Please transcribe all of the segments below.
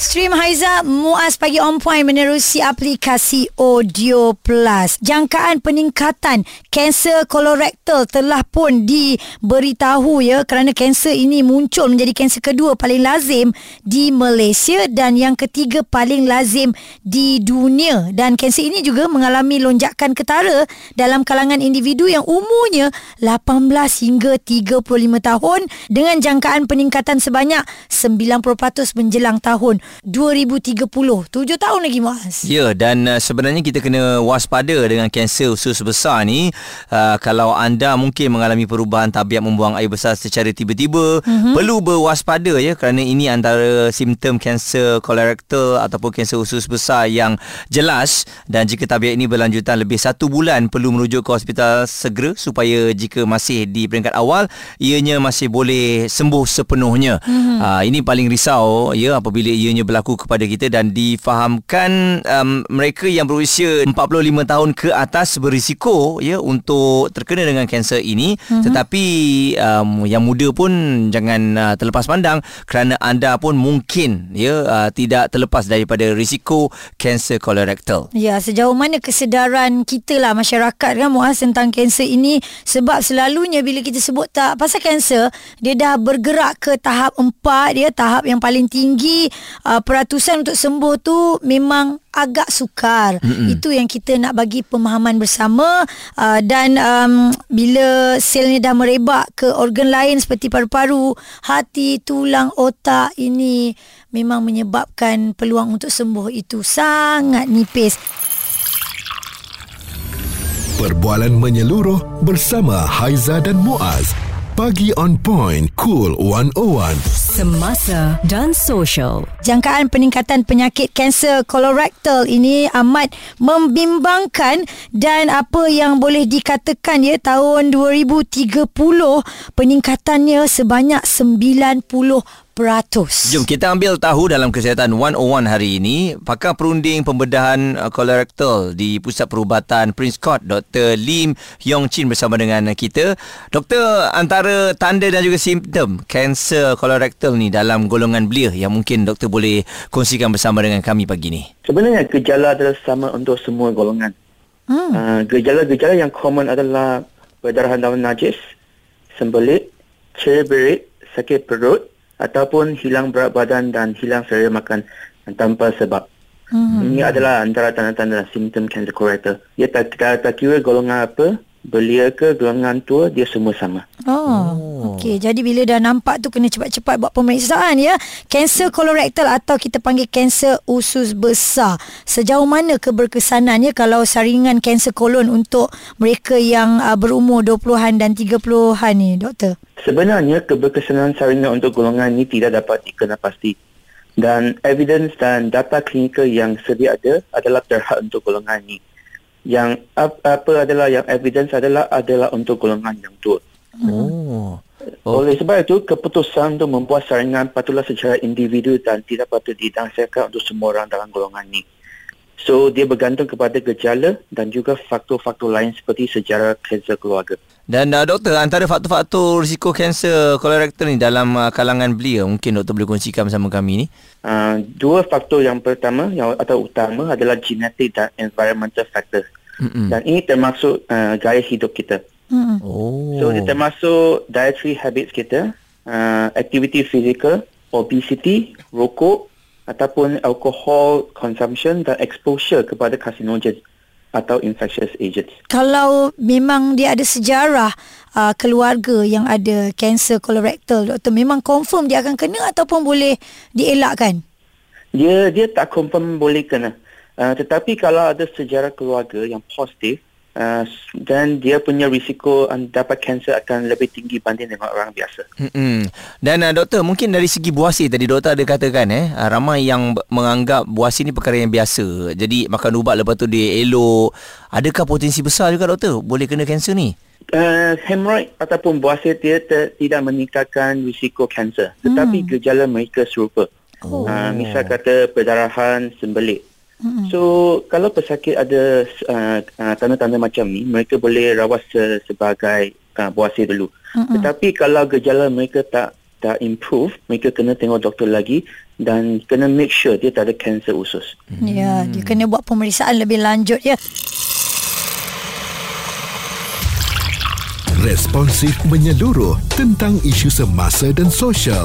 Stream Haiza Muaz pagi on point menerusi aplikasi Audio Plus. Jangkaan peningkatan kanser kolorektal telah pun diberitahu ya kerana kanser ini muncul menjadi kanser kedua paling lazim di Malaysia dan yang ketiga paling lazim di dunia dan kanser ini juga mengalami lonjakan ketara dalam kalangan individu yang umurnya 18 hingga 35 tahun dengan jangkaan peningkatan sebanyak 90% menjelang tahun 2030. Tujuh tahun lagi Mas. Ya dan uh, sebenarnya kita kena waspada dengan kanser usus besar ni. Uh, kalau anda mungkin mengalami perubahan tabiat membuang air besar secara tiba-tiba, mm-hmm. perlu berwaspada ya kerana ini antara simptom kanser kolorektal ataupun kanser usus besar yang jelas dan jika tabiat ini berlanjutan lebih satu bulan perlu merujuk ke hospital segera supaya jika masih di peringkat awal ianya masih boleh sembuh sepenuhnya. Mm-hmm. Uh, ini paling risau ya apabila ianya berlaku kepada kita dan difahamkan um, mereka yang berusia 45 tahun ke atas berisiko ya untuk terkena dengan kanser ini mm-hmm. tetapi um, yang muda pun jangan uh, terlepas pandang kerana anda pun mungkin ya uh, tidak terlepas daripada risiko kanser kolorektal. Ya sejauh mana kesedaran kita lah masyarakat kan muas tentang kanser ini sebab selalunya bila kita sebut tak pasal kanser dia dah bergerak ke tahap empat dia tahap yang paling tinggi uh, peratusan untuk sembuh tu memang agak sukar. Mm-hmm. Itu yang kita nak bagi pemahaman bersama uh, dan um, bila sel ni dah merebak ke organ lain seperti paru-paru, hati, tulang, otak ini memang menyebabkan peluang untuk sembuh itu sangat nipis. Perbualan menyeluruh bersama Haiza dan Muaz. Pagi on point, cool 101. Semasa dan social. Jangkaan peningkatan penyakit kanser kolorektal ini amat membimbangkan dan apa yang boleh dikatakan ya tahun 2030 peningkatannya sebanyak 90 beratus. Jom kita ambil tahu dalam kesihatan 101 hari ini pakar perunding pembedahan uh, kolorektal di Pusat Perubatan Prince Court Dr. Lim Hyong Chin bersama dengan kita. Doktor, antara tanda dan juga simptom kanser kolorektal ni dalam golongan belia yang mungkin doktor boleh kongsikan bersama dengan kami pagi ni. Sebenarnya gejala adalah sama untuk semua golongan. Hmm. Uh, gejala-gejala yang common adalah perdarahan daun najis, sembelit, cerit, sakit perut, ataupun hilang berat badan dan hilang selera makan tanpa sebab. Mm-hmm. Ini adalah antara tanda-tanda simptom kanser kolorektal. Ia tak, tak, tak kira golongan apa, belia ke golongan tua, dia semua sama. Oh, oh. okey. Jadi bila dah nampak tu kena cepat-cepat buat pemeriksaan ya. Kanser kolorektal atau kita panggil kanser usus besar. Sejauh mana keberkesanannya kalau saringan kanser kolon untuk mereka yang uh, berumur 20-an dan 30-an ni, doktor? Sebenarnya keberkesanan saringan untuk golongan ini tidak dapat dikenal pasti. Dan evidence dan data klinikal yang sedia ada adalah terhad untuk golongan ini. Yang apa adalah yang evidence adalah adalah untuk golongan yang tua. Oh. oh. Oleh sebab itu, keputusan untuk membuat saringan patutlah secara individu dan tidak patut didangsiakan untuk semua orang dalam golongan ini. So dia bergantung kepada gejala dan juga faktor-faktor lain seperti sejarah kanser keluarga. Dan uh, doktor antara faktor-faktor risiko kanser kolorektal ni dalam uh, kalangan belia mungkin doktor boleh kongsikan bersama kami ni. Uh, dua faktor yang pertama yang atau utama adalah genetik dan environmental factor. Mm-hmm. Dan ini termasuk uh, gaya hidup kita. Mm-hmm. Oh. So dia termasuk dietary habits kita, uh, activity physical, obesity, rokok, ataupun alcohol consumption dan exposure kepada carcinogen atau infectious agents. Kalau memang dia ada sejarah uh, keluarga yang ada kanser kolorektal, doktor memang confirm dia akan kena ataupun boleh dielakkan? Dia dia tak confirm boleh kena. Uh, tetapi kalau ada sejarah keluarga yang positif, Uh, dan dia punya risiko dapat kanser akan lebih tinggi banding dengan orang biasa. Hmm. Dan uh, doktor, mungkin dari segi buasi tadi doktor ada katakan eh uh, ramai yang menganggap buasi ni perkara yang biasa. Jadi makan ubat lepas tu dia elok. Adakah potensi besar juga doktor boleh kena kanser ni? Uh, hemorrhoid ataupun buasi dia ter- tidak meningkatkan risiko kanser. Tetapi hmm. gejala mereka serupa. Oh. Uh, misal kata perdarahan sembelit Hmm. So kalau pesakit ada uh, uh, tanda-tanda macam ni, mereka boleh rawat se- sebagai uh, buasir dulu. Hmm. Tetapi kalau gejala mereka tak tak improve, mereka kena tengok doktor lagi dan kena make sure dia tak ada kanser usus. Ya, dia kena buat pemeriksaan lebih lanjut ya. Responsif menyeluruh tentang isu semasa dan sosial.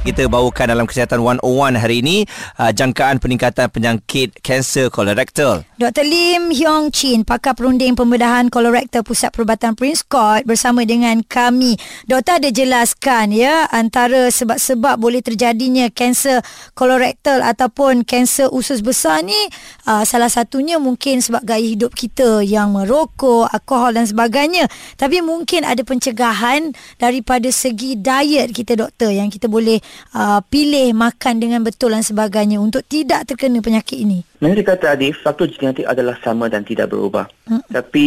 Kita bawakan dalam Kesihatan 101 hari ini uh, jangkaan peningkatan penyakit kanser kolorektal. Dr. Lim Hyong Chin, pakar perunding pembedahan kolorektal Pusat Perubatan Prince Court bersama dengan kami. Doktor ada jelaskan ya antara sebab-sebab boleh terjadinya kanser kolorektal ataupun kanser usus besar ni uh, salah satunya mungkin sebab gaya hidup kita yang merokok, alkohol dan sebagainya. Tapi mungkin ada pencegahan daripada segi diet kita doktor yang kita boleh uh, pilih makan dengan betul dan sebagainya untuk tidak terkena penyakit ini? Macam kata tadi, faktor genetik adalah sama dan tidak berubah. Hmm. Tapi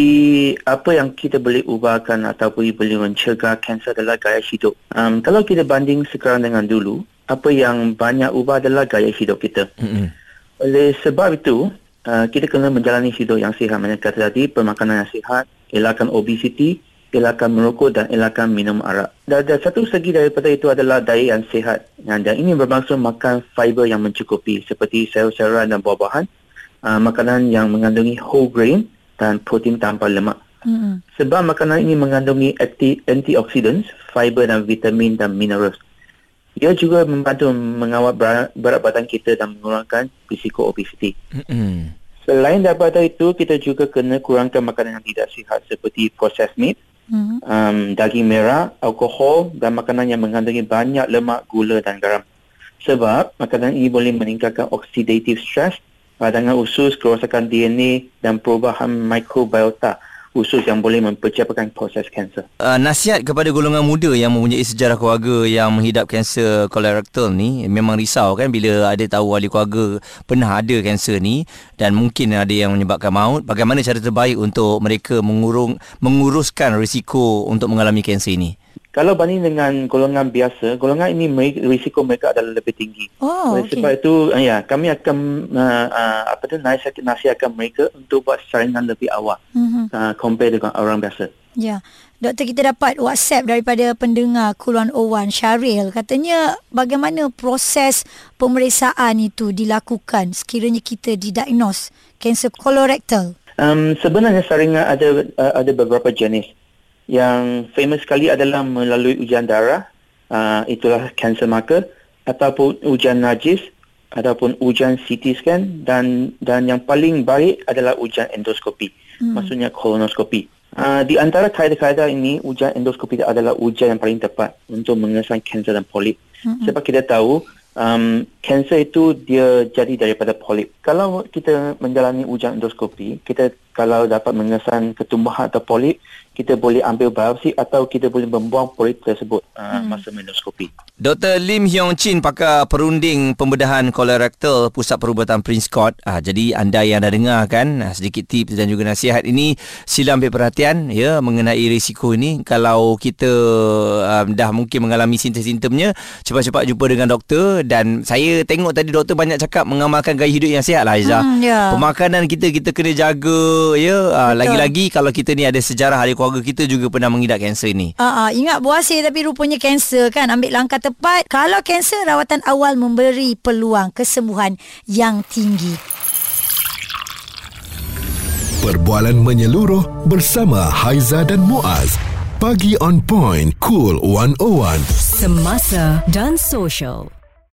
apa yang kita boleh ubahkan ataupun boleh mencegah kanser adalah gaya hidup. Um, kalau kita banding sekarang dengan dulu, apa yang banyak ubah adalah gaya hidup kita. Hmm. Oleh sebab itu, uh, kita kena menjalani hidup yang sihat. Macam kata tadi, pemakanan yang sihat, elakkan obesiti, elakkan merokok dan elakkan minum arak. Dan, dan satu segi daripada itu adalah daya yang sihat. Dan, dan ini bermaksud makan fiber yang mencukupi seperti sayur-sayuran dan buah-buahan, uh, makanan yang mengandungi whole grain dan protein tanpa lemak. Mm-hmm. Sebab makanan ini mengandungi anti antioxidants, fiber dan vitamin dan minerals. Dia juga membantu mengawal berat, berat badan kita dan mengurangkan risiko obesiti. Mm-hmm. Selain daripada itu, kita juga kena kurangkan makanan yang tidak sihat seperti processed meat, um, daging merah, alkohol dan makanan yang mengandungi banyak lemak, gula dan garam. Sebab makanan ini boleh meningkatkan oxidative stress, radangan usus, kerosakan DNA dan perubahan mikrobiota usus yang boleh mempercepatkan proses kanser. Uh, nasihat kepada golongan muda yang mempunyai sejarah keluarga yang menghidap kanser kolorektal ni memang risau kan bila ada tahu ahli keluarga pernah ada kanser ni dan mungkin ada yang menyebabkan maut. Bagaimana cara terbaik untuk mereka mengurung menguruskan risiko untuk mengalami kanser ini? Kalau banding dengan golongan biasa, golongan ini risiko mereka adalah lebih tinggi. Oh, okay. Sebab itu, ya, kami akan uh, uh, apa tu nasihat, nasihatkan mereka untuk buat saringan lebih awal mm-hmm. uh, compare dengan orang biasa. Ya, doktor kita dapat WhatsApp daripada pendengar Kuluan Owan Syaril. Katanya bagaimana proses pemeriksaan itu dilakukan sekiranya kita didiagnose kanser kolorektal? Um, sebenarnya saringan ada uh, ada beberapa jenis yang famous sekali adalah melalui ujian darah uh, itulah cancer marker ataupun ujian najis ataupun ujian CT scan dan dan yang paling baik adalah ujian endoskopi hmm. maksudnya kolonoskopi uh, di antara kaedah-kaedah ini ujian endoskopi adalah ujian yang paling tepat untuk mengesan kanser dan polip hmm. sebab kita tahu um, kanser itu dia jadi daripada polip kalau kita menjalani ujian endoskopi kita kalau dapat mengesan ketumbuhan atau polip kita boleh ambil biopsi atau kita boleh membuang polip tersebut uh, hmm. masa endoskopi. Dr. Lim Hyong Chin pakar perunding pembedahan kolorektal Pusat Perubatan Prince Court. Ah, jadi anda yang dah dengar kan ah, sedikit tips dan juga nasihat ini sila ambil perhatian ya mengenai risiko ini. Kalau kita um, dah mungkin mengalami simptom-simptomnya cepat-cepat jumpa dengan doktor dan saya tengok tadi doktor banyak cakap mengamalkan gaya hidup yang sihat lah Aizah. Hmm, yeah. Pemakanan kita kita kena jaga ya. Ah, lagi-lagi kalau kita ni ada sejarah ahli keluarga kita juga pernah mengidap kanser ni. Ah, ah, ingat buasir tapi rupanya kanser kan ambil langkah tepat. Kalau kanser, rawatan awal memberi peluang kesembuhan yang tinggi. Perbualan menyeluruh bersama Haiza dan Muaz. Pagi on point, cool 101. Semasa dan social.